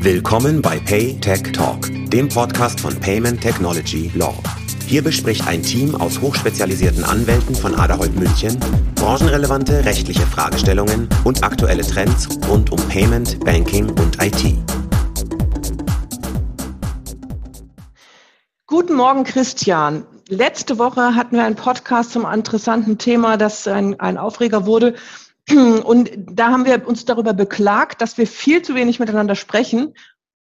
Willkommen bei Pay Tech Talk, dem Podcast von Payment Technology Law. Hier bespricht ein Team aus hochspezialisierten Anwälten von Aderholt München branchenrelevante rechtliche Fragestellungen und aktuelle Trends rund um Payment, Banking und IT. Guten Morgen, Christian. Letzte Woche hatten wir einen Podcast zum interessanten Thema, das ein, ein Aufreger wurde. Und da haben wir uns darüber beklagt, dass wir viel zu wenig miteinander sprechen.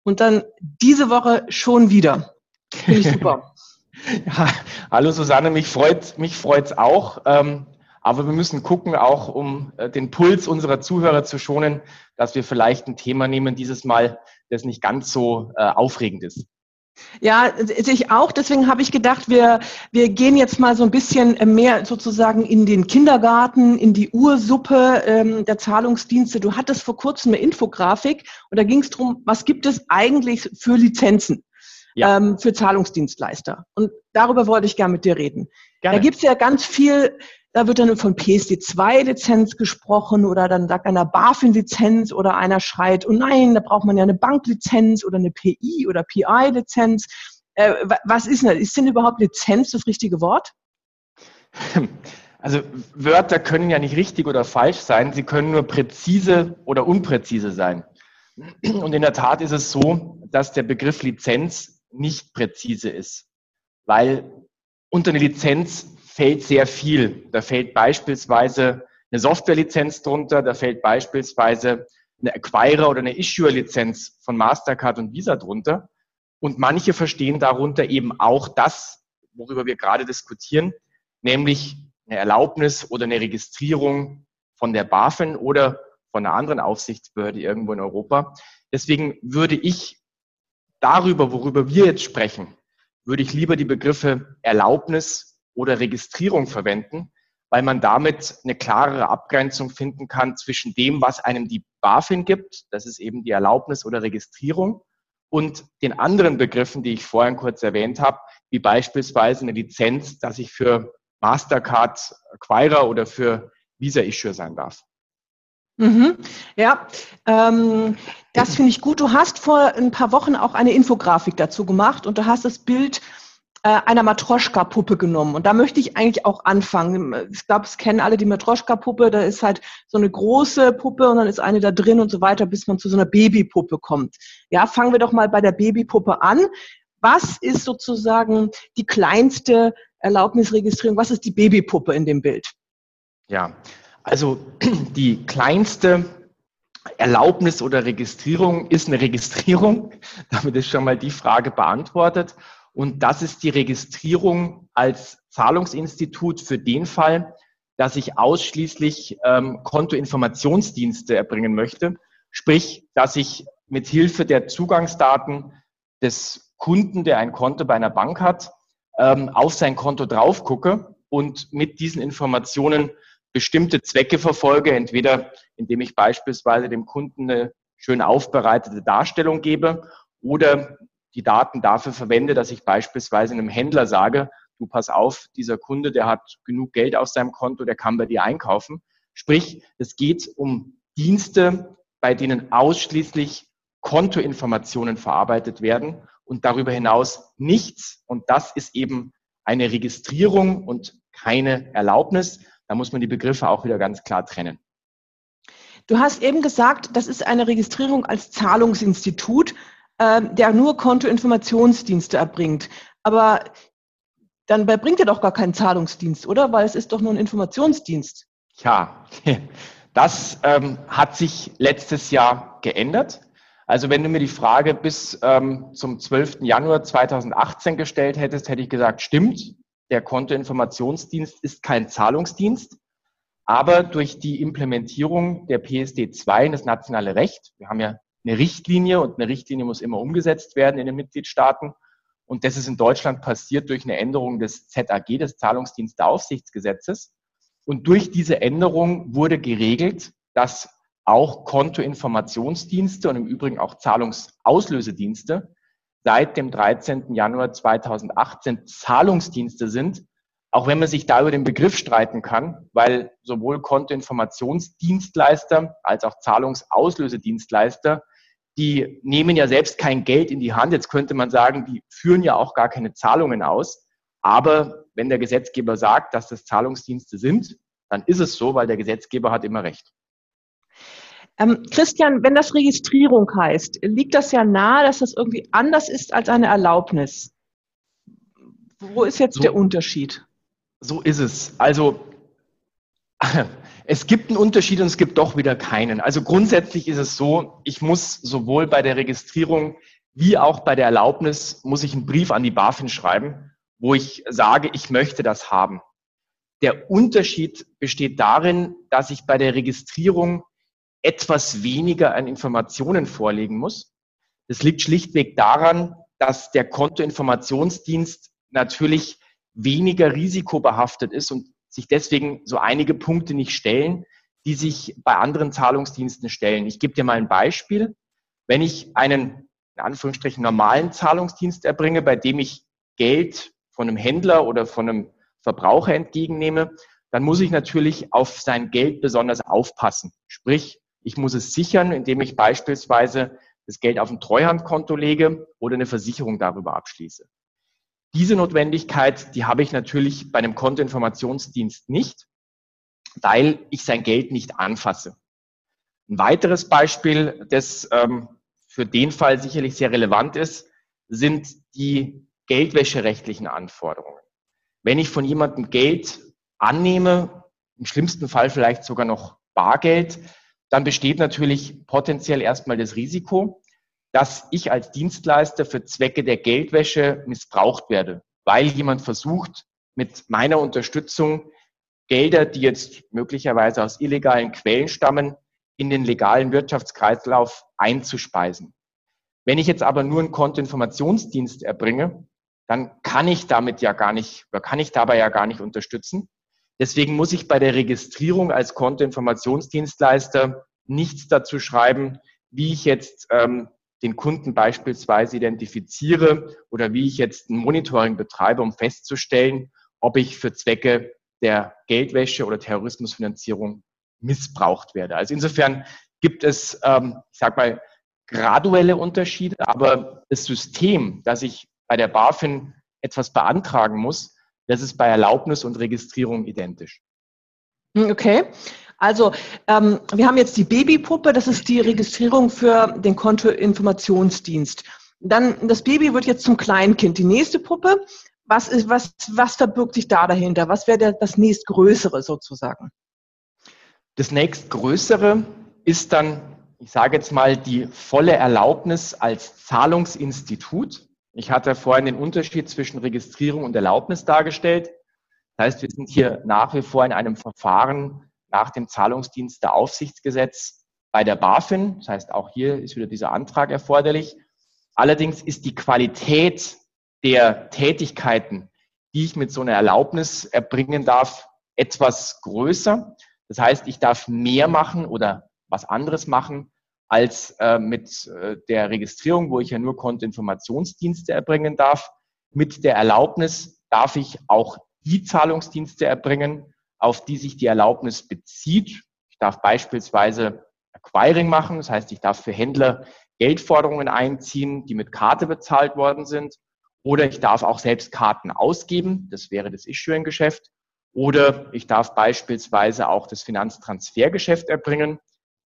Und dann diese Woche schon wieder. Finde ich super. ja, hallo Susanne, mich freut mich freut's auch. Ähm, aber wir müssen gucken, auch um äh, den Puls unserer Zuhörer zu schonen, dass wir vielleicht ein Thema nehmen dieses Mal, das nicht ganz so äh, aufregend ist. Ja, sehe ich auch. Deswegen habe ich gedacht, wir, wir gehen jetzt mal so ein bisschen mehr sozusagen in den Kindergarten, in die Ursuppe ähm, der Zahlungsdienste. Du hattest vor kurzem eine Infografik und da ging es darum, was gibt es eigentlich für Lizenzen ja. ähm, für Zahlungsdienstleister? Und darüber wollte ich gerne mit dir reden. Gerne. Da gibt es ja ganz viel da wird dann von PSD2-Lizenz gesprochen oder dann sagt einer BaFin-Lizenz oder einer schreit, oh nein, da braucht man ja eine Banklizenz oder eine PI oder PI-Lizenz. Äh, was ist denn das? Ist denn überhaupt Lizenz das richtige Wort? Also Wörter können ja nicht richtig oder falsch sein, sie können nur präzise oder unpräzise sein. Und in der Tat ist es so, dass der Begriff Lizenz nicht präzise ist, weil unter eine Lizenz fällt sehr viel. Da fällt beispielsweise eine Softwarelizenz drunter, da fällt beispielsweise eine Acquirer- oder eine Issuer-Lizenz von Mastercard und Visa drunter. Und manche verstehen darunter eben auch das, worüber wir gerade diskutieren, nämlich eine Erlaubnis oder eine Registrierung von der BaFin oder von einer anderen Aufsichtsbehörde irgendwo in Europa. Deswegen würde ich darüber, worüber wir jetzt sprechen, würde ich lieber die Begriffe Erlaubnis oder Registrierung verwenden, weil man damit eine klarere Abgrenzung finden kann zwischen dem, was einem die BaFin gibt, das ist eben die Erlaubnis oder Registrierung, und den anderen Begriffen, die ich vorhin kurz erwähnt habe, wie beispielsweise eine Lizenz, dass ich für Mastercard Acquirer oder für Visa Issuer sein darf. Mhm. Ja, ähm, das finde ich gut. Du hast vor ein paar Wochen auch eine Infografik dazu gemacht und du hast das Bild äh, einer Matroschka-Puppe genommen. Und da möchte ich eigentlich auch anfangen. Ich glaube, es kennen alle die Matroschka-Puppe. Da ist halt so eine große Puppe und dann ist eine da drin und so weiter, bis man zu so einer Babypuppe kommt. Ja, fangen wir doch mal bei der Babypuppe an. Was ist sozusagen die kleinste Erlaubnisregistrierung? Was ist die Babypuppe in dem Bild? Ja, also die kleinste Erlaubnis oder Registrierung ist eine Registrierung. Damit ist schon mal die Frage beantwortet. Und das ist die Registrierung als Zahlungsinstitut für den Fall, dass ich ausschließlich ähm, Kontoinformationsdienste erbringen möchte. Sprich, dass ich mit Hilfe der Zugangsdaten des Kunden, der ein Konto bei einer Bank hat, ähm, auf sein Konto drauf gucke und mit diesen Informationen bestimmte Zwecke verfolge, entweder indem ich beispielsweise dem Kunden eine schön aufbereitete Darstellung gebe oder die Daten dafür verwende, dass ich beispielsweise einem Händler sage, du pass auf, dieser Kunde, der hat genug Geld auf seinem Konto, der kann bei dir einkaufen. Sprich, es geht um Dienste, bei denen ausschließlich Kontoinformationen verarbeitet werden und darüber hinaus nichts. Und das ist eben eine Registrierung und keine Erlaubnis. Da muss man die Begriffe auch wieder ganz klar trennen. Du hast eben gesagt, das ist eine Registrierung als Zahlungsinstitut ähm, der nur Kontoinformationsdienste erbringt. Aber dann bringt er doch gar keinen Zahlungsdienst, oder? Weil es ist doch nur ein Informationsdienst. Ja, das ähm, hat sich letztes Jahr geändert. Also wenn du mir die Frage bis ähm, zum 12. Januar 2018 gestellt hättest, hätte ich gesagt, stimmt, der Kontoinformationsdienst ist kein Zahlungsdienst. Aber durch die Implementierung der PSD 2 in das nationale Recht, wir haben ja eine Richtlinie und eine Richtlinie muss immer umgesetzt werden in den Mitgliedstaaten. Und das ist in Deutschland passiert durch eine Änderung des ZAG, des Zahlungsdienstaufsichtsgesetzes. Und durch diese Änderung wurde geregelt, dass auch Kontoinformationsdienste und im Übrigen auch Zahlungsauslösedienste seit dem 13. Januar 2018 Zahlungsdienste sind, auch wenn man sich da über den Begriff streiten kann, weil sowohl Kontoinformationsdienstleister als auch Zahlungsauslösedienstleister die nehmen ja selbst kein Geld in die Hand. Jetzt könnte man sagen, die führen ja auch gar keine Zahlungen aus. Aber wenn der Gesetzgeber sagt, dass das Zahlungsdienste sind, dann ist es so, weil der Gesetzgeber hat immer recht. Ähm, Christian, wenn das Registrierung heißt, liegt das ja nahe, dass das irgendwie anders ist als eine Erlaubnis. Wo ist jetzt so, der Unterschied? So ist es. Also es gibt einen Unterschied und es gibt doch wieder keinen. Also grundsätzlich ist es so, ich muss sowohl bei der Registrierung wie auch bei der Erlaubnis, muss ich einen Brief an die BaFin schreiben, wo ich sage, ich möchte das haben. Der Unterschied besteht darin, dass ich bei der Registrierung etwas weniger an Informationen vorlegen muss. Das liegt schlichtweg daran, dass der Kontoinformationsdienst natürlich weniger risikobehaftet ist und sich deswegen so einige Punkte nicht stellen, die sich bei anderen Zahlungsdiensten stellen. Ich gebe dir mal ein Beispiel. Wenn ich einen, in Anführungsstrichen, normalen Zahlungsdienst erbringe, bei dem ich Geld von einem Händler oder von einem Verbraucher entgegennehme, dann muss ich natürlich auf sein Geld besonders aufpassen. Sprich, ich muss es sichern, indem ich beispielsweise das Geld auf ein Treuhandkonto lege oder eine Versicherung darüber abschließe. Diese Notwendigkeit, die habe ich natürlich bei einem Kontoinformationsdienst nicht, weil ich sein Geld nicht anfasse. Ein weiteres Beispiel, das ähm, für den Fall sicherlich sehr relevant ist, sind die geldwäscherechtlichen Anforderungen. Wenn ich von jemandem Geld annehme, im schlimmsten Fall vielleicht sogar noch Bargeld, dann besteht natürlich potenziell erstmal das Risiko, dass ich als Dienstleister für Zwecke der Geldwäsche missbraucht werde, weil jemand versucht, mit meiner Unterstützung Gelder, die jetzt möglicherweise aus illegalen Quellen stammen, in den legalen Wirtschaftskreislauf einzuspeisen. Wenn ich jetzt aber nur einen Kontoinformationsdienst erbringe, dann kann ich damit ja gar nicht, oder kann ich dabei ja gar nicht unterstützen. Deswegen muss ich bei der Registrierung als Kontoinformationsdienstleister nichts dazu schreiben, wie ich jetzt ähm, den Kunden beispielsweise identifiziere oder wie ich jetzt ein Monitoring betreibe, um festzustellen, ob ich für Zwecke der Geldwäsche oder Terrorismusfinanzierung missbraucht werde. Also insofern gibt es, ähm, ich sag mal, graduelle Unterschiede, aber das System, dass ich bei der BaFin etwas beantragen muss, das ist bei Erlaubnis und Registrierung identisch. Hm, okay. Also ähm, wir haben jetzt die Babypuppe, das ist die Registrierung für den Kontoinformationsdienst. Dann das Baby wird jetzt zum Kleinkind. Die nächste Puppe, was, ist, was, was verbirgt sich da dahinter? Was wäre das nächstgrößere sozusagen? Das nächstgrößere ist dann, ich sage jetzt mal, die volle Erlaubnis als Zahlungsinstitut. Ich hatte vorhin den Unterschied zwischen Registrierung und Erlaubnis dargestellt. Das heißt, wir sind hier nach wie vor in einem Verfahren nach dem Zahlungsdiensteaufsichtsgesetz bei der BaFin. Das heißt, auch hier ist wieder dieser Antrag erforderlich. Allerdings ist die Qualität der Tätigkeiten, die ich mit so einer Erlaubnis erbringen darf, etwas größer. Das heißt, ich darf mehr machen oder was anderes machen, als äh, mit äh, der Registrierung, wo ich ja nur Kontoinformationsdienste erbringen darf. Mit der Erlaubnis darf ich auch die Zahlungsdienste erbringen, auf die sich die Erlaubnis bezieht. Ich darf beispielsweise Acquiring machen, das heißt, ich darf für Händler Geldforderungen einziehen, die mit Karte bezahlt worden sind. Oder ich darf auch selbst Karten ausgeben, das wäre das Issuing-Geschäft. Oder ich darf beispielsweise auch das Finanztransfergeschäft erbringen.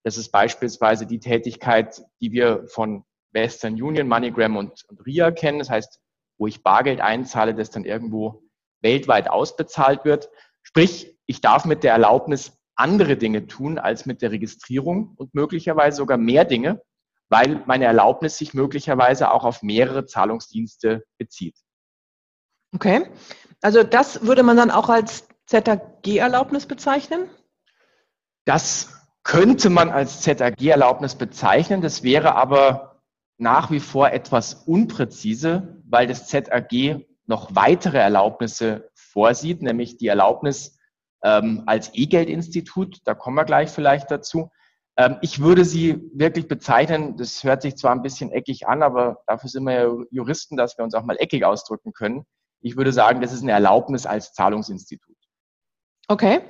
Das ist beispielsweise die Tätigkeit, die wir von Western Union, MoneyGram und, und RIA kennen. Das heißt, wo ich Bargeld einzahle, das dann irgendwo weltweit ausbezahlt wird. Sprich, ich darf mit der Erlaubnis andere Dinge tun als mit der Registrierung und möglicherweise sogar mehr Dinge, weil meine Erlaubnis sich möglicherweise auch auf mehrere Zahlungsdienste bezieht. Okay, also das würde man dann auch als ZAG-Erlaubnis bezeichnen? Das könnte man als ZAG-Erlaubnis bezeichnen. Das wäre aber nach wie vor etwas unpräzise, weil das ZAG noch weitere Erlaubnisse vorsieht, nämlich die Erlaubnis ähm, als E-Geld-Institut. Da kommen wir gleich vielleicht dazu. Ähm, ich würde sie wirklich bezeichnen, das hört sich zwar ein bisschen eckig an, aber dafür sind wir ja Juristen, dass wir uns auch mal eckig ausdrücken können. Ich würde sagen, das ist eine Erlaubnis als Zahlungsinstitut. Okay.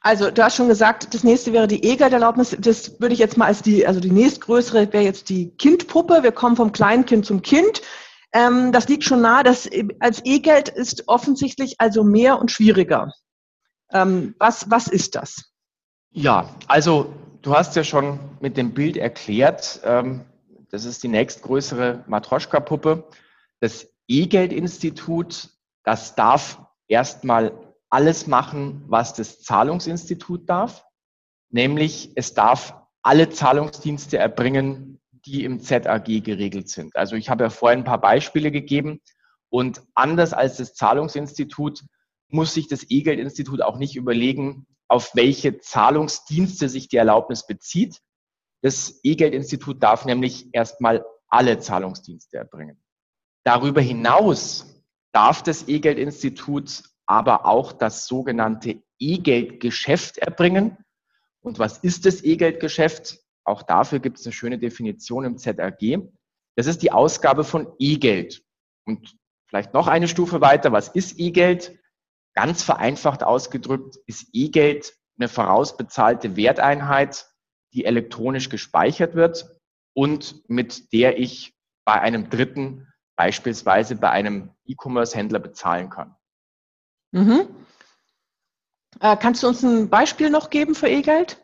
Also du hast schon gesagt, das nächste wäre die E-Gelderlaubnis. Das würde ich jetzt mal als die, also die nächstgrößere wäre jetzt die Kindpuppe. Wir kommen vom Kleinkind zum Kind. Ähm, das liegt schon nahe, dass als E-Geld ist offensichtlich also mehr und schwieriger. Ähm, was, was ist das? Ja, also du hast ja schon mit dem Bild erklärt, ähm, das ist die nächstgrößere Matroschka-Puppe. Das E-Geld-Institut, das darf erstmal alles machen, was das Zahlungsinstitut darf, nämlich es darf alle Zahlungsdienste erbringen, die im ZAG geregelt sind. Also ich habe ja vorhin ein paar Beispiele gegeben und anders als das Zahlungsinstitut muss sich das E-Geld-Institut auch nicht überlegen, auf welche Zahlungsdienste sich die Erlaubnis bezieht. Das E-Geld-Institut darf nämlich erstmal alle Zahlungsdienste erbringen. Darüber hinaus darf das E-Geld-Institut aber auch das sogenannte E-Geld-Geschäft erbringen. Und was ist das E-Geld-Geschäft? Auch dafür gibt es eine schöne Definition im ZRG. Das ist die Ausgabe von E-Geld. Und vielleicht noch eine Stufe weiter. Was ist E-Geld? Ganz vereinfacht ausgedrückt ist E-Geld eine vorausbezahlte Werteinheit, die elektronisch gespeichert wird und mit der ich bei einem Dritten, beispielsweise bei einem E-Commerce-Händler, bezahlen kann. Mhm. Äh, kannst du uns ein Beispiel noch geben für E-Geld?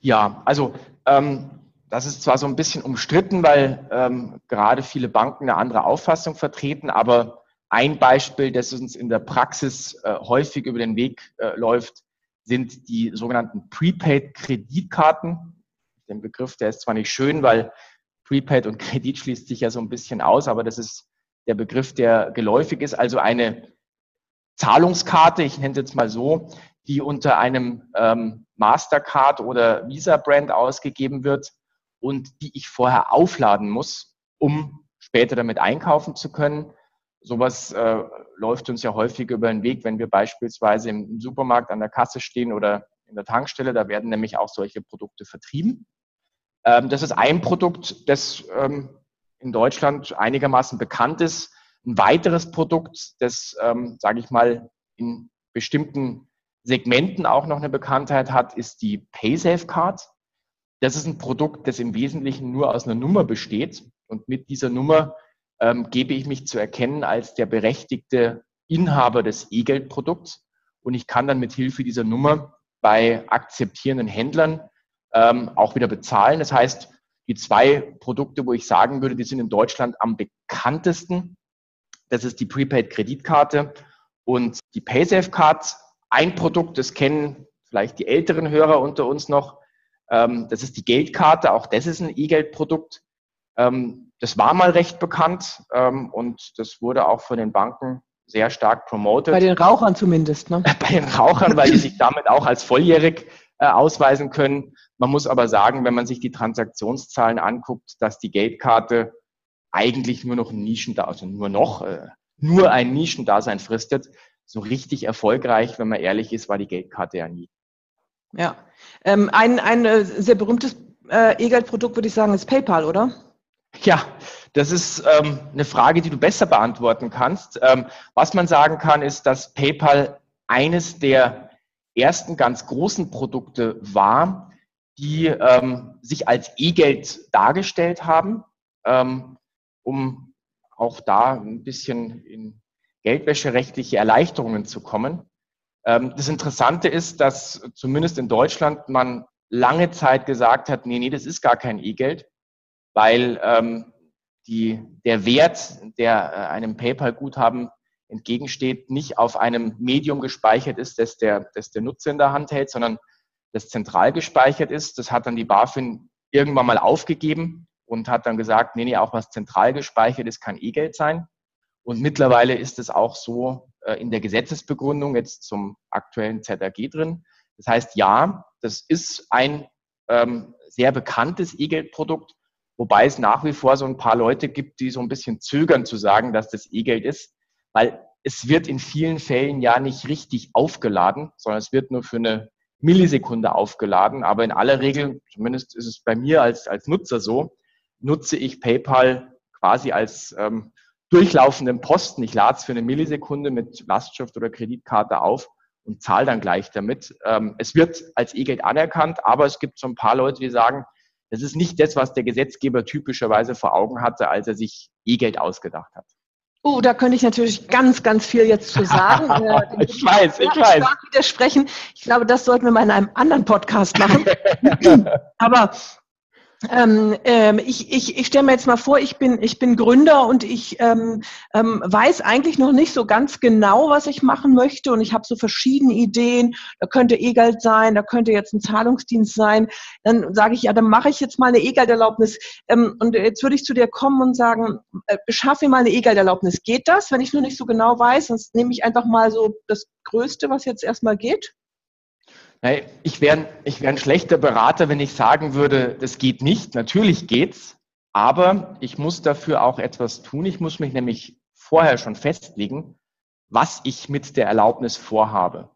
Ja, also ähm, das ist zwar so ein bisschen umstritten, weil ähm, gerade viele Banken eine andere Auffassung vertreten, aber ein Beispiel, das uns in der Praxis äh, häufig über den Weg äh, läuft, sind die sogenannten Prepaid-Kreditkarten. Den Begriff, der ist zwar nicht schön, weil Prepaid und Kredit schließt sich ja so ein bisschen aus, aber das ist der Begriff, der geläufig ist. Also eine Zahlungskarte, ich nenne es jetzt mal so, die unter einem ähm, Mastercard oder Visa-Brand ausgegeben wird und die ich vorher aufladen muss, um später damit einkaufen zu können sowas äh, läuft uns ja häufig über den Weg, wenn wir beispielsweise im, Supermarkt an der Kasse stehen oder in der Tankstelle. Da werden nämlich auch solche Produkte vertrieben. Ähm, das ist ein Produkt, das ähm, in Deutschland einigermaßen bekannt ist. Ein weiteres Produkt, das, ähm, sage ich mal, in bestimmten Segmenten auch noch eine Bekanntheit hat, ist die PaySafe Card. Das ist ein Produkt, das im Wesentlichen nur aus einer Nummer besteht. Und mit dieser Nummer ähm, gebe ich mich zu erkennen als der berechtigte Inhaber des E-Geld-Produkts und ich kann dann mit Hilfe dieser Nummer bei akzeptierenden Händlern ähm, auch wieder bezahlen. Das heißt, die zwei Produkte, wo ich sagen würde, die sind in Deutschland am bekanntesten, das ist die Prepaid-Kreditkarte und die PaySafe-Card. Ein Produkt, das kennen vielleicht die älteren Hörer unter uns noch, ähm, das ist die Geldkarte. Auch das ist ein E-Geld-Produkt. Das war mal recht bekannt ähm, und das wurde auch von den Banken sehr stark promoted. Bei den Rauchern zumindest, ne? Bei den Rauchern, weil die sich damit auch als volljährig äh, ausweisen können. Man muss aber sagen, wenn man sich die Transaktionszahlen anguckt, dass die Geldkarte eigentlich nur noch ein Nischendasein, also nur noch, äh, nur ein Nischendasein fristet. So richtig erfolgreich, wenn man ehrlich ist, war die Geldkarte ja nie. Ja, ähm, ein, ein äh, sehr berühmtes äh, E-Geld-Produkt, würde ich sagen, ist PayPal, oder? Ja, das ist ähm, eine Frage, die du besser beantworten kannst. Ähm, was man sagen kann, ist, dass PayPal eines der ersten ganz großen Produkte war, die ähm, sich als E-Geld dargestellt haben, ähm, um auch da ein bisschen in geldwäscherechtliche Erleichterungen zu kommen. Ähm, das Interessante ist, dass zumindest in Deutschland man lange Zeit gesagt hat, nee, nee, das ist gar kein E-Geld weil ähm, die, der Wert, der äh, einem PayPal-Guthaben entgegensteht, nicht auf einem Medium gespeichert ist, das der, das der Nutzer in der Hand hält, sondern das zentral gespeichert ist. Das hat dann die BaFin irgendwann mal aufgegeben und hat dann gesagt, nee, nee, auch was zentral gespeichert ist, kann E-Geld sein. Und mittlerweile ist es auch so äh, in der Gesetzesbegründung jetzt zum aktuellen ZAG drin. Das heißt, ja, das ist ein ähm, sehr bekanntes E-Geld-Produkt, Wobei es nach wie vor so ein paar Leute gibt, die so ein bisschen zögern zu sagen, dass das E-Geld ist, weil es wird in vielen Fällen ja nicht richtig aufgeladen, sondern es wird nur für eine Millisekunde aufgeladen. Aber in aller Regel, zumindest ist es bei mir als, als Nutzer so, nutze ich PayPal quasi als ähm, durchlaufenden Posten. Ich lade es für eine Millisekunde mit Lastschrift oder Kreditkarte auf und zahle dann gleich damit. Ähm, es wird als E-Geld anerkannt, aber es gibt so ein paar Leute, die sagen, das ist nicht das, was der Gesetzgeber typischerweise vor Augen hatte, als er sich E-Geld ausgedacht hat. Oh, da könnte ich natürlich ganz, ganz viel jetzt zu sagen. Äh, ich weiß, ich weiß. Widersprechen. Ich glaube, das sollten wir mal in einem anderen Podcast machen. Aber ähm, ähm, ich ich, ich stelle mir jetzt mal vor, ich bin, ich bin Gründer und ich ähm, ähm, weiß eigentlich noch nicht so ganz genau, was ich machen möchte und ich habe so verschiedene Ideen. Da könnte E-Geld sein, da könnte jetzt ein Zahlungsdienst sein. Dann sage ich, ja, dann mache ich jetzt mal eine E-Gelderlaubnis. Ähm, und jetzt würde ich zu dir kommen und sagen, äh, beschaffe mir mal eine E-Gelderlaubnis. Geht das, wenn ich nur nicht so genau weiß? Sonst nehme ich einfach mal so das Größte, was jetzt erstmal geht. Ich wäre ich wär ein schlechter Berater, wenn ich sagen würde, das geht nicht. Natürlich geht's, aber ich muss dafür auch etwas tun. Ich muss mich nämlich vorher schon festlegen, was ich mit der Erlaubnis vorhabe.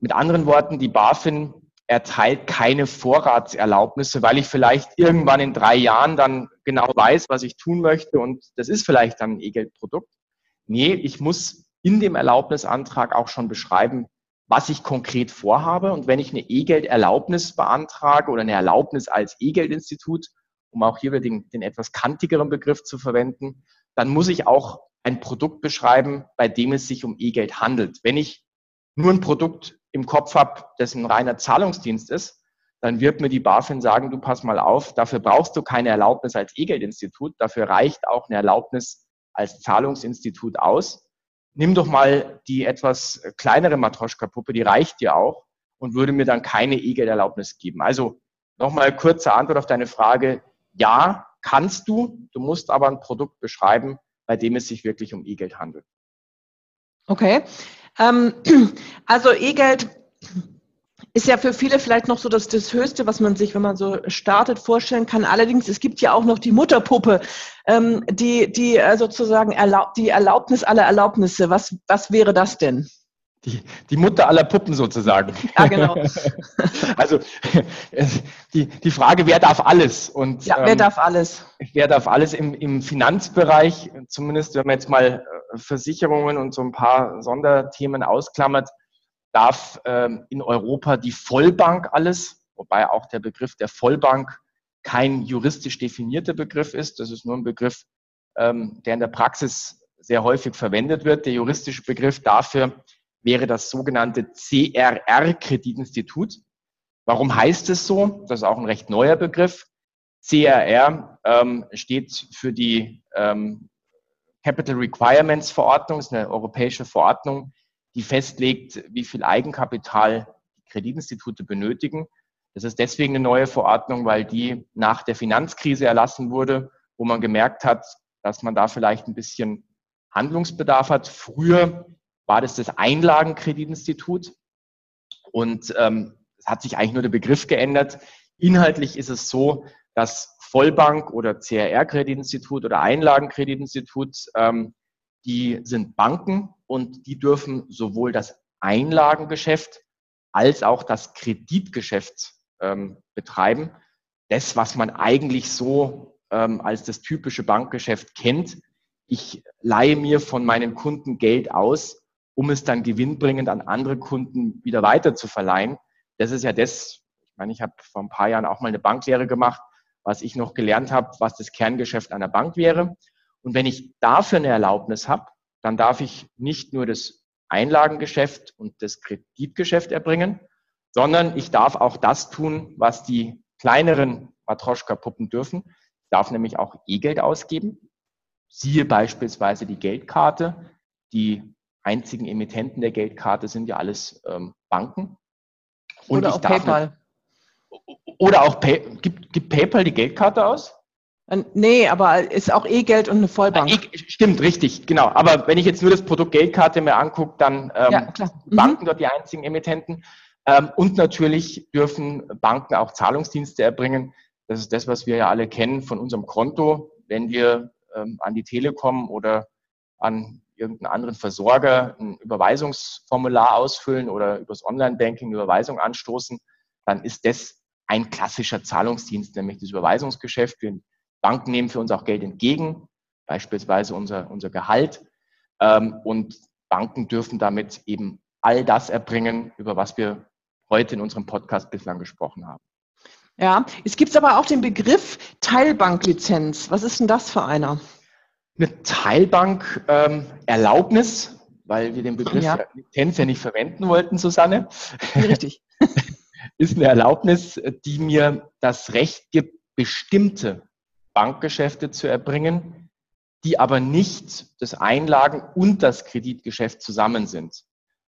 Mit anderen Worten, die BaFin erteilt keine Vorratserlaubnisse, weil ich vielleicht irgendwann in drei Jahren dann genau weiß, was ich tun möchte und das ist vielleicht dann ein E-Geld-Produkt. Nee, ich muss in dem Erlaubnisantrag auch schon beschreiben, was ich konkret vorhabe. Und wenn ich eine E-Geld-Erlaubnis beantrage oder eine Erlaubnis als E-Geld-Institut, um auch hier den, den etwas kantigeren Begriff zu verwenden, dann muss ich auch ein Produkt beschreiben, bei dem es sich um E-Geld handelt. Wenn ich nur ein Produkt im Kopf habe, das ein reiner Zahlungsdienst ist, dann wird mir die BaFin sagen, du pass mal auf, dafür brauchst du keine Erlaubnis als E-Geld-Institut, dafür reicht auch eine Erlaubnis als Zahlungsinstitut aus nimm doch mal die etwas kleinere Matroschka-Puppe, die reicht dir auch und würde mir dann keine E-Geld-Erlaubnis geben. Also nochmal kurze Antwort auf deine Frage. Ja, kannst du, du musst aber ein Produkt beschreiben, bei dem es sich wirklich um E-Geld handelt. Okay. Ähm, also E-Geld ist ja für viele vielleicht noch so das, das Höchste, was man sich, wenn man so startet, vorstellen kann. Allerdings, es gibt ja auch noch die Mutterpuppe, ähm, die, die äh, sozusagen erlaub, die Erlaubnis aller Erlaubnisse. Was, was wäre das denn? Die, die Mutter aller Puppen sozusagen. Ja, genau. also die, die Frage, wer darf alles? Und, ja, wer ähm, darf alles? Wer darf alles im, im Finanzbereich, zumindest wenn man jetzt mal äh, Versicherungen und so ein paar Sonderthemen ausklammert, darf ähm, in Europa die Vollbank alles, wobei auch der Begriff der Vollbank kein juristisch definierter Begriff ist. Das ist nur ein Begriff, ähm, der in der Praxis sehr häufig verwendet wird. Der juristische Begriff dafür wäre das sogenannte CRR-Kreditinstitut. Warum heißt es so? Das ist auch ein recht neuer Begriff. CRR ähm, steht für die ähm, Capital Requirements Verordnung, ist eine europäische Verordnung, die festlegt, wie viel Eigenkapital Kreditinstitute benötigen. Das ist deswegen eine neue Verordnung, weil die nach der Finanzkrise erlassen wurde, wo man gemerkt hat, dass man da vielleicht ein bisschen Handlungsbedarf hat. Früher war das das Einlagenkreditinstitut und ähm, es hat sich eigentlich nur der Begriff geändert. Inhaltlich ist es so, dass Vollbank oder CRR-Kreditinstitut oder Einlagenkreditinstitut, ähm, die sind Banken und die dürfen sowohl das Einlagengeschäft als auch das Kreditgeschäft ähm, betreiben. Das, was man eigentlich so ähm, als das typische Bankgeschäft kennt. Ich leihe mir von meinen Kunden Geld aus, um es dann gewinnbringend an andere Kunden wieder weiter zu verleihen. Das ist ja das, ich meine, ich habe vor ein paar Jahren auch mal eine Banklehre gemacht, was ich noch gelernt habe, was das Kerngeschäft einer Bank wäre. Und wenn ich dafür eine Erlaubnis habe, dann darf ich nicht nur das Einlagengeschäft und das Kreditgeschäft erbringen, sondern ich darf auch das tun, was die kleineren Matroschka-Puppen dürfen. Ich darf nämlich auch E-Geld ausgeben. Siehe beispielsweise die Geldkarte. Die einzigen Emittenten der Geldkarte sind ja alles ähm, Banken. Und oder auch PayPal. Oder auch Pay, gibt, gibt PayPal die Geldkarte aus? Äh, nee, aber ist auch E-Geld und eine Vollbank. E stimmt, richtig, genau. Aber wenn ich jetzt nur das Produkt Geldkarte mir angucke, dann ähm, ja, mhm. Banken dort die einzigen Emittenten. Ähm, und natürlich dürfen Banken auch Zahlungsdienste erbringen. Das ist das, was wir ja alle kennen von unserem Konto. Wenn wir ähm, an die Telekom oder an irgendeinen anderen Versorger ein Überweisungsformular ausfüllen oder übers Online-Banking Überweisung anstoßen, dann ist das ein klassischer Zahlungsdienst, nämlich das Überweisungsgeschäft. Wir Banken nehmen für uns auch Geld entgegen, beispielsweise unser, unser Gehalt. Ähm, und Banken dürfen damit eben all das erbringen, über was wir heute in unserem Podcast bislang gesprochen haben. Ja, es gibt aber auch den Begriff Teilbanklizenz. Was ist denn das für einer? Eine Teilbank-Erlaubnis, ähm, weil wir den Begriff ja. Lizenz ja nicht verwenden wollten, Susanne. Richtig. ist eine Erlaubnis, die mir das Recht gibt, bestimmte Bankgeschäfte zu erbringen, die aber nicht das Einlagen- und das Kreditgeschäft zusammen sind.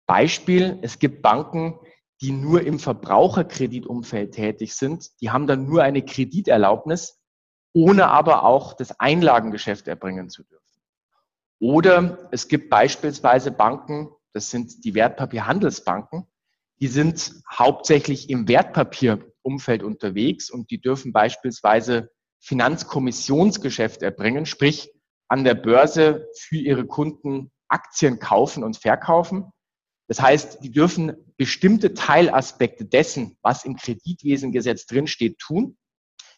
Beispiel, es gibt Banken, die nur im Verbraucherkreditumfeld tätig sind. Die haben dann nur eine Krediterlaubnis, ohne aber auch das Einlagengeschäft erbringen zu dürfen. Oder es gibt beispielsweise Banken, das sind die Wertpapierhandelsbanken, die sind hauptsächlich im Wertpapierumfeld unterwegs und die dürfen beispielsweise Finanzkommissionsgeschäft erbringen, sprich an der Börse für ihre Kunden Aktien kaufen und verkaufen. Das heißt, die dürfen bestimmte Teilaspekte dessen, was im Kreditwesengesetz drinsteht, tun.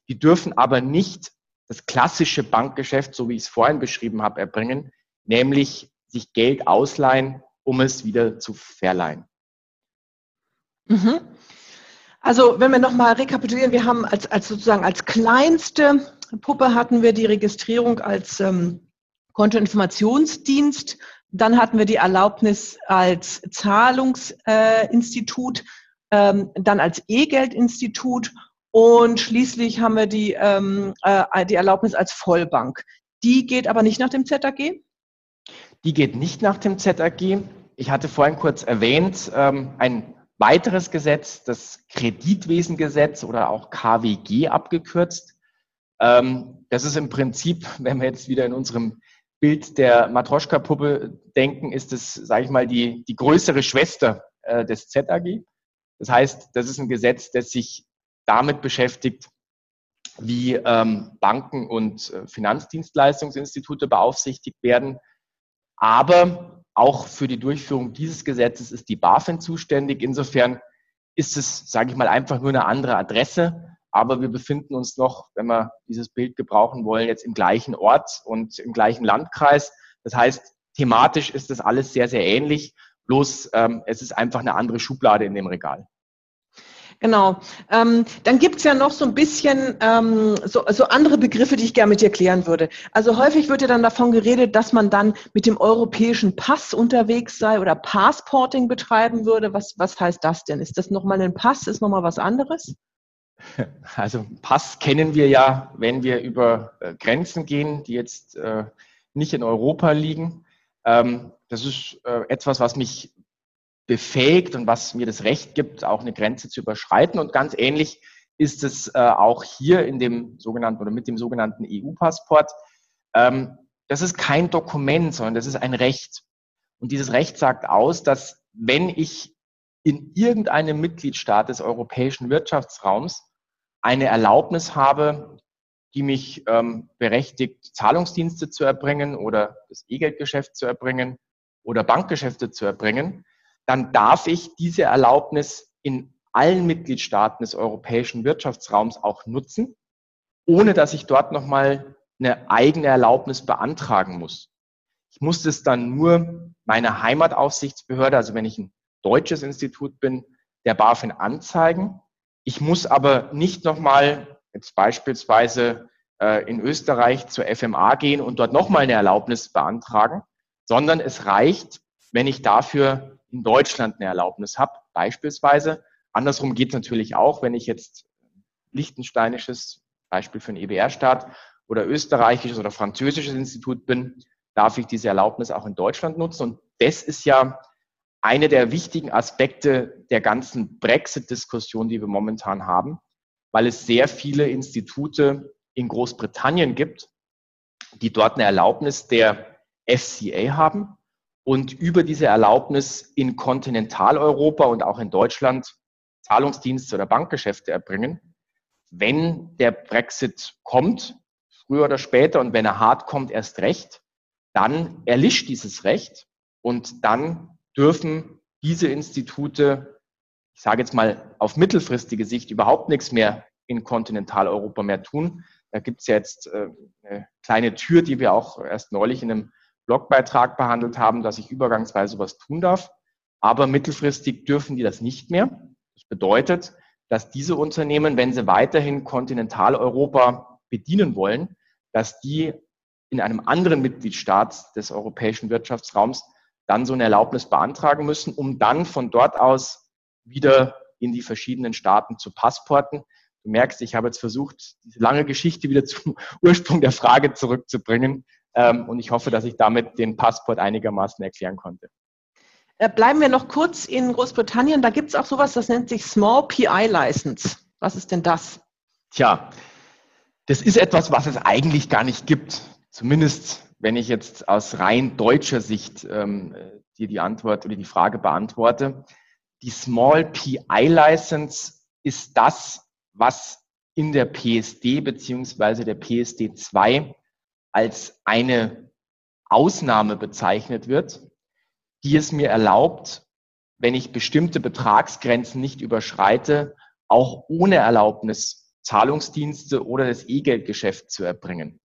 Die dürfen aber nicht das klassische Bankgeschäft, so wie ich es vorhin beschrieben habe, erbringen, nämlich sich Geld ausleihen, um es wieder zu verleihen. Mhm. Also wenn wir nochmal rekapitulieren, wir haben als, als sozusagen als kleinste Puppe hatten wir die Registrierung als ähm, Kontoinformationsdienst dann hatten wir die Erlaubnis als Zahlungsinstitut, ähm, dann als E-Geldinstitut und schließlich haben wir die, ähm, äh, die Erlaubnis als Vollbank. Die geht aber nicht nach dem ZAG? Die geht nicht nach dem ZAG. Ich hatte vorhin kurz erwähnt, ähm, ein weiteres Gesetz, das Kreditwesengesetz oder auch KWG abgekürzt. Ähm, das ist im Prinzip, wenn wir jetzt wieder in unserem Bild der Matroschka-Puppe denken, ist es, sage ich mal, die, die größere Schwester äh, des ZAG. Das heißt, das ist ein Gesetz, das sich damit beschäftigt, wie ähm, Banken und äh, Finanzdienstleistungsinstitute beaufsichtigt werden. Aber auch für die Durchführung dieses Gesetzes ist die BaFin zuständig. Insofern ist es, sage ich mal, einfach nur eine andere Adresse aber wir befinden uns noch, wenn wir dieses Bild gebrauchen wollen, jetzt im gleichen Ort und im gleichen Landkreis. Das heißt, thematisch ist das alles sehr, sehr ähnlich, bloß ähm, es ist einfach eine andere Schublade in dem Regal. Genau. Ähm, dann gibt's ja noch so ein bisschen ähm, so, so andere Begriffe, die ich gerne mit dir klären würde. Also häufig wird ja dann davon geredet, dass man dann mit dem europäischen Pass unterwegs sei oder Passporting betreiben würde. Was, was heißt das denn? Ist das nochmal ein Pass? Ist nochmal was anderes? Also Pass kennen wir ja, wenn wir über äh, Grenzen gehen, die jetzt äh, nicht in Europa liegen. Ähm, das ist äh, etwas, was mich befähigt und was mir das Recht gibt, auch eine Grenze zu überschreiten. Und ganz ähnlich ist es auch hier in dem sogenannten oder mit dem sogenannten EU-Passport. Ähm, das ist kein Dokument, sondern das ist ein Recht. Und dieses Recht sagt aus, dass wenn ich in irgendeinem Mitgliedstaat des europäischen Wirtschaftsraums eine Erlaubnis habe, die mich ähm, berechtigt, Zahlungsdienste zu erbringen oder das E-Geldgeschäft zu erbringen oder Bankgeschäfte zu erbringen, dann darf ich diese Erlaubnis in allen Mitgliedstaaten des europäischen Wirtschaftsraums auch nutzen, ohne dass ich dort nochmal eine eigene Erlaubnis beantragen muss. Ich muss es dann nur meiner Heimataufsichtsbehörde, also wenn ich ein deutsches Institut bin, der BaFin anzeigen ich muss aber nicht nochmal jetzt beispielsweise äh, in Österreich zur FMA gehen und dort nochmal eine Erlaubnis beantragen, sondern es reicht, wenn ich dafür in Deutschland eine Erlaubnis habe, beispielsweise. Andersrum geht es natürlich auch, wenn ich jetzt lichtensteinisches Beispiel für einen EBR-Staat oder österreichisches oder französisches Institut bin, darf ich diese Erlaubnis auch in Deutschland nutzen. Und das ist ja eine der wichtigen Aspekte der ganzen Brexit-Diskussion, die wir momentan haben, weil es sehr viele Institute in Großbritannien gibt, die dort eine Erlaubnis der FCA haben und über diese Erlaubnis in Kontinentaleuropa und auch in Deutschland Zahlungsdienste oder Bankgeschäfte erbringen. Wenn der Brexit kommt, früher oder später, und wenn er hart kommt, erst recht, dann erlischt dieses Recht und dann dürfen diese Institute, ich sage jetzt mal auf mittelfristige Sicht, überhaupt nichts mehr in Kontinentaleuropa mehr tun. Da gibt es jetzt äh, eine kleine Tür, die wir auch erst neulich in einem Blogbeitrag behandelt haben, dass ich übergangsweise was tun darf. aber mittelfristig dürfen die das nicht mehr. Das bedeutet, dass diese Unternehmen, wenn sie weiterhin Kontinentaleuropa bedienen wollen, dass die in einem anderen Mitgliedstaat des europäischen Wirtschaftsraums dann so eine Erlaubnis beantragen müssen, um dann von dort aus wieder in die verschiedenen Staaten zu passporten. Du merkst, ich habe jetzt versucht, diese lange Geschichte wieder zum Ursprung der Frage zurückzubringen. Ähm, und ich hoffe, dass ich damit den Passport einigermaßen erklären konnte. Äh, bleiben wir noch kurz in Großbritannien. Da gibt es auch sowas, das nennt sich Small PI License. Was ist denn das? Tja, das ist etwas, was es eigentlich gar nicht gibt. Zumindest, wenn ich jetzt aus rein deutscher Sicht ähm, dir die Antwort oder die Frage beantworte. Die Small PI License ist das, was in der PSD beziehungsweise der PSD 2 als eine Ausnahme bezeichnet wird, die es mir erlaubt, wenn ich bestimmte Betragsgrenzen nicht überschreite, auch ohne Erlaubnis Zahlungsdienste oder das E-Geldgeschäft zu erbringen.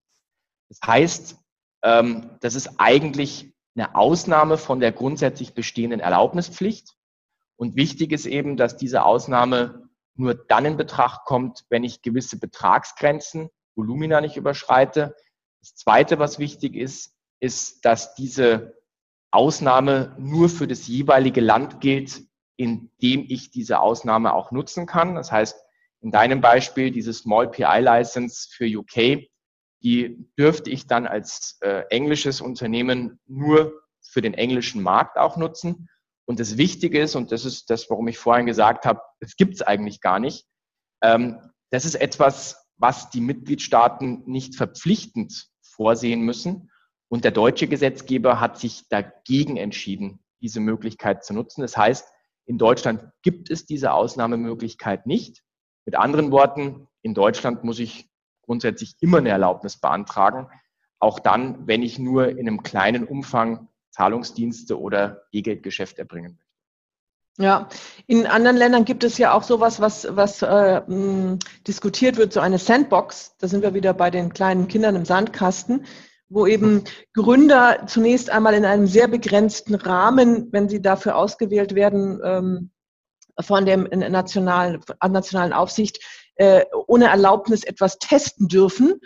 Das heißt, ähm, das ist eigentlich eine Ausnahme von der grundsätzlich bestehenden Erlaubnispflicht. Und wichtig ist eben, dass diese Ausnahme nur dann in Betracht kommt, wenn ich gewisse Betragsgrenzen, Volumina nicht überschreite. Das Zweite, was wichtig ist, ist, dass diese Ausnahme nur für das jeweilige Land gilt, in dem ich diese Ausnahme auch nutzen kann. Das heißt, in deinem Beispiel, diese Small PI License für UK, die dürfte ich dann als äh, englisches Unternehmen nur für den englischen Markt auch nutzen. Und das Wichtige ist, und das ist das, warum ich vorhin gesagt habe, es gibt es eigentlich gar nicht, ähm, das ist etwas, was die Mitgliedstaaten nicht verpflichtend vorsehen müssen. Und der deutsche Gesetzgeber hat sich dagegen entschieden, diese Möglichkeit zu nutzen. Das heißt, in Deutschland gibt es diese Ausnahmemöglichkeit nicht. Mit anderen Worten, in Deutschland muss ich grundsätzlich immer eine Erlaubnis beantragen, auch dann, wenn ich nur in einem kleinen Umfang Zahlungsdienste oder E-Geldgeschäft erbringen möchte. Ja, in anderen Ländern gibt es ja auch sowas, was, was äh, mh, diskutiert wird, so eine Sandbox. Da sind wir wieder bei den kleinen Kindern im Sandkasten, wo eben Gründer zunächst einmal in einem sehr begrenzten Rahmen, wenn sie dafür ausgewählt werden, ähm, von der nationalen, nationalen Aufsicht, äh, ohne Erlaubnis etwas testen dürfen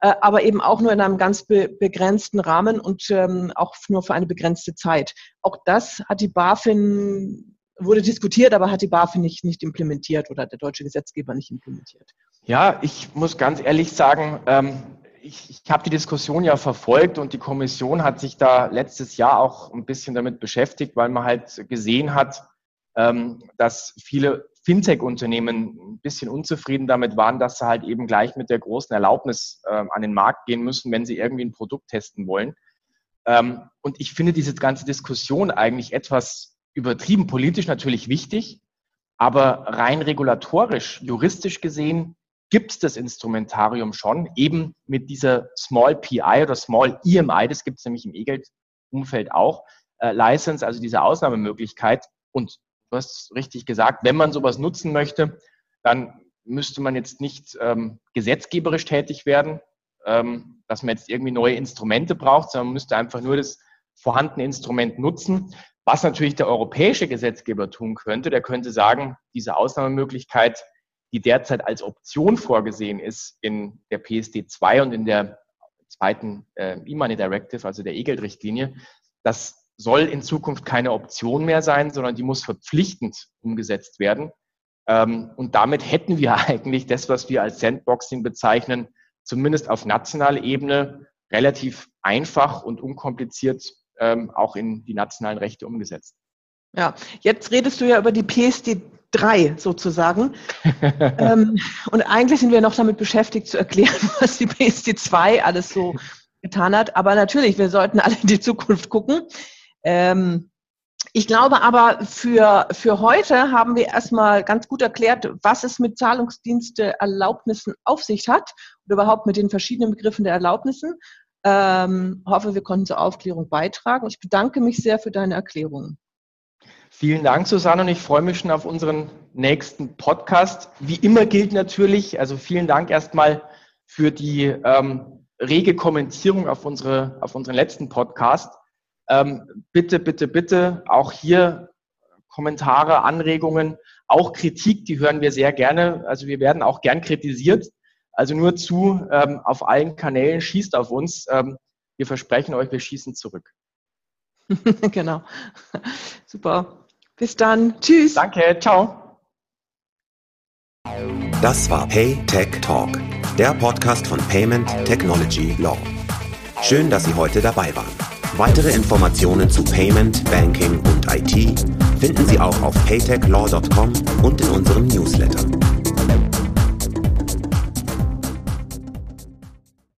äh, aber eben auch nur in einem ganz be begrenzten Rahmen und ähm, auch nur für eine begrenzte Zeit. Auch das hat die BaFin, wurde diskutiert, aber hat die BaFin nicht, nicht implementiert oder der deutsche Gesetzgeber nicht implementiert. Ja, ich muss ganz ehrlich sagen, ähm, ich, ich habe die Diskussion ja verfolgt und die Kommission hat sich da letztes Jahr auch ein bisschen damit beschäftigt, weil man halt gesehen hat, ähm, dass viele Fintech-Unternehmen ein bisschen unzufrieden damit waren, dass sie halt eben gleich mit der großen Erlaubnis äh, an den Markt gehen müssen, wenn sie irgendwie ein Produkt testen wollen. Ähm, und ich finde diese ganze Diskussion eigentlich etwas übertrieben, politisch natürlich wichtig, aber rein regulatorisch, juristisch gesehen, gibt es das Instrumentarium schon, eben mit dieser Small PI oder Small EMI, das gibt es nämlich im E-Geld-Umfeld auch, äh, License, also diese Ausnahmemöglichkeit. Und du hast richtig gesagt, wenn man sowas nutzen möchte, dann müsste man jetzt nicht ähm, gesetzgeberisch tätig werden, ähm, dass man jetzt irgendwie neue Instrumente braucht, sondern man müsste einfach nur das vorhandene Instrument nutzen. Was natürlich der europäische Gesetzgeber tun könnte, der könnte sagen, diese Ausnahmemöglichkeit, die derzeit als Option vorgesehen ist in der PSD 2 und in der zweiten äh, E-Money Directive, also der E-Geld-Richtlinie, das soll in Zukunft keine Option mehr sein, sondern die muss verpflichtend umgesetzt werden. Ähm, und damit hätten wir eigentlich das, was wir als Sandboxing bezeichnen, zumindest auf nationaler Ebene relativ einfach und unkompliziert ähm, auch in die nationalen Rechte umgesetzt. Ja, jetzt redest du ja über die PSD 3 sozusagen. ähm, und eigentlich sind wir noch damit beschäftigt zu erklären, was die PSD 2 alles so getan hat. Aber natürlich, wir sollten alle in die Zukunft gucken. Ähm, ich glaube aber, für, für heute haben wir erstmal ganz gut erklärt, was es mit Zahlungsdienste-Erlaubnissen auf sich hat und überhaupt mit den verschiedenen Begriffen der Erlaubnissen. Ähm, hoffe, wir konnten zur Aufklärung beitragen. Ich bedanke mich sehr für deine Erklärungen. Vielen Dank, Susanne, und ich freue mich schon auf unseren nächsten Podcast. Wie immer gilt natürlich, also vielen Dank erstmal für die ähm, rege Kommentierung auf, unsere, auf unseren letzten Podcast. Ähm, bitte, bitte, bitte auch hier Kommentare, Anregungen, auch Kritik, die hören wir sehr gerne. Also wir werden auch gern kritisiert. Also nur zu ähm, auf allen Kanälen, schießt auf uns. Ähm, wir versprechen euch, wir schießen zurück. genau. Super. Bis dann. Tschüss. Danke. Ciao. Das war PayTech Talk, der Podcast von Payment Technology Law. Schön, dass Sie heute dabei waren. Weitere Informationen zu Payment, Banking und IT finden Sie auch auf paytechlaw.com und in unserem Newsletter.